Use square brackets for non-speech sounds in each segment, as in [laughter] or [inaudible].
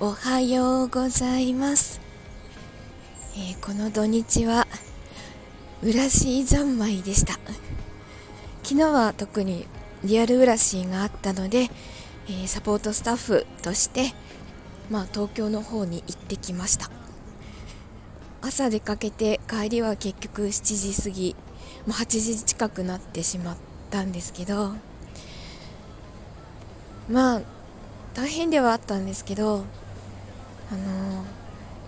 おはようございます、えーこの土日は浦し三昧でした。昨日は特にリアル浦しがあったので、えーサポートスタッフとして、まあ、東京の方に行ってきました。朝出かけて帰りは結局7時過ぎ、まあ、8時近くなってしまったんですけどまあ大変ではあったんですけどあの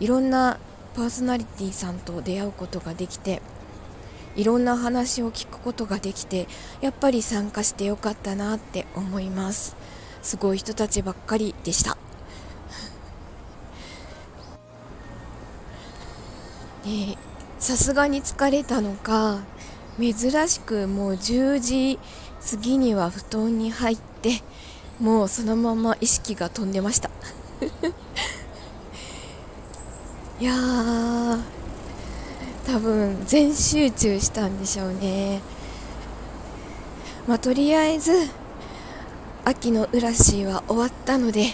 いろんなパーソナリティさんと出会うことができていろんな話を聞くことができてやっぱり参加してよかったなって思います。すごい人たちばっかりでした。[laughs] でさすがに疲れたのか珍しくもう10時過ぎには布団に入ってもうそのまま意識が飛んでました。[laughs] いやー多分全集中したんでしょうね。まあとりあえず秋の浦しは終わったので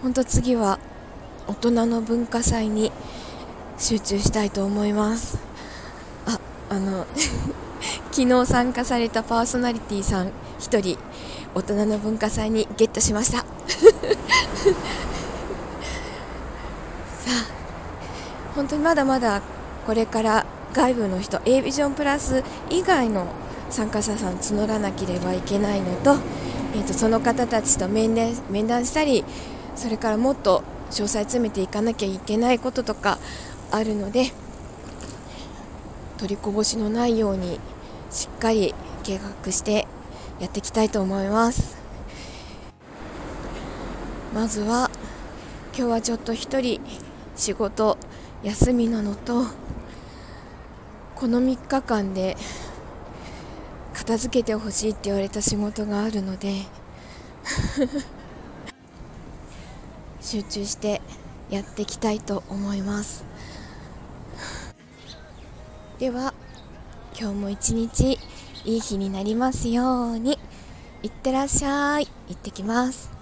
本当次は大人の文化祭に集中したいと思います。ああの [laughs] 昨日参加されたパーソナリティさん1人大人の文化祭にゲットしました。さあ本当にまだまだこれから外部の人 A ビジョンプラス以外の参加者さん募らなければいけないのと,、えー、とその方たちと面談面談したりそれからもっと詳細詰めていかなきゃいけないこととかあるので取りこぼしのないようにしっかり計画してやっていきたいと思います。まずは今日はちょっと一人仕事休みなのとこの3日間で片付けてほしいって言われた仕事があるので [laughs] 集中してやっていきたいと思います。では今日も一日いい日になりますようにいってらっしゃい。行ってきます。